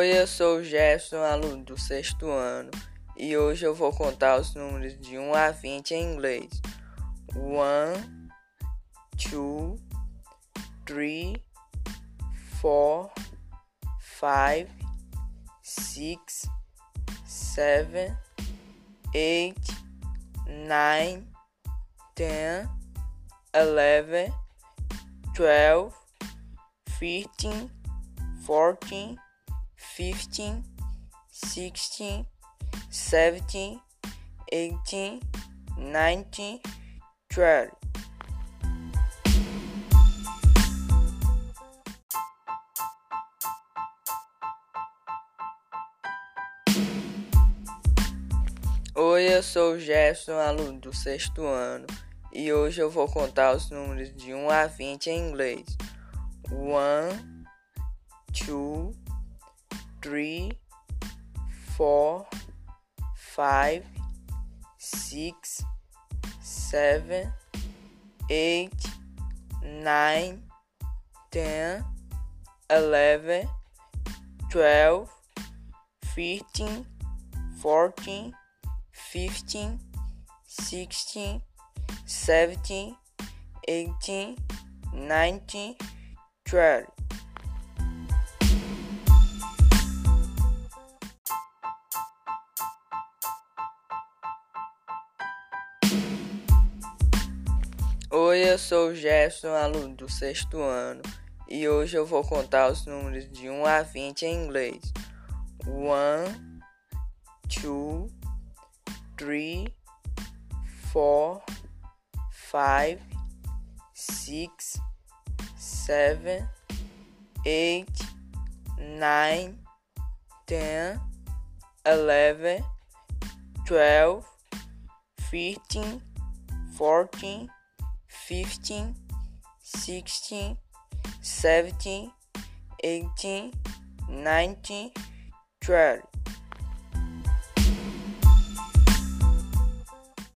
Oi, eu sou o Gerson, aluno do sexto ano, e hoje eu vou contar os números de 1 a 20 em inglês. 1, 2, 3, 4, 5, 6, 7, 8, 9, 10, 11, 12, 13, 14, 15, 16, 17, 18, 19, 20. Oi, eu sou o Gerson, aluno do sexto ano, e hoje eu vou contar os números de 1 a 20 em inglês. 1, 2, three, four, five, six, seven, eight, nine, ten, eleven, twelve, fifteen, fourteen, fifteen, sixteen, seventeen, eighteen, nineteen, twenty. Oi, eu sou o Gerson, aluno do sexto ano, e hoje eu vou contar os números de 1 a 20 em inglês. 1, 2, 3, 4, 5, 6, 7, 8, 9, 10, 11, 12, 13, 14, 15, 16, 17, 18, 19, 20.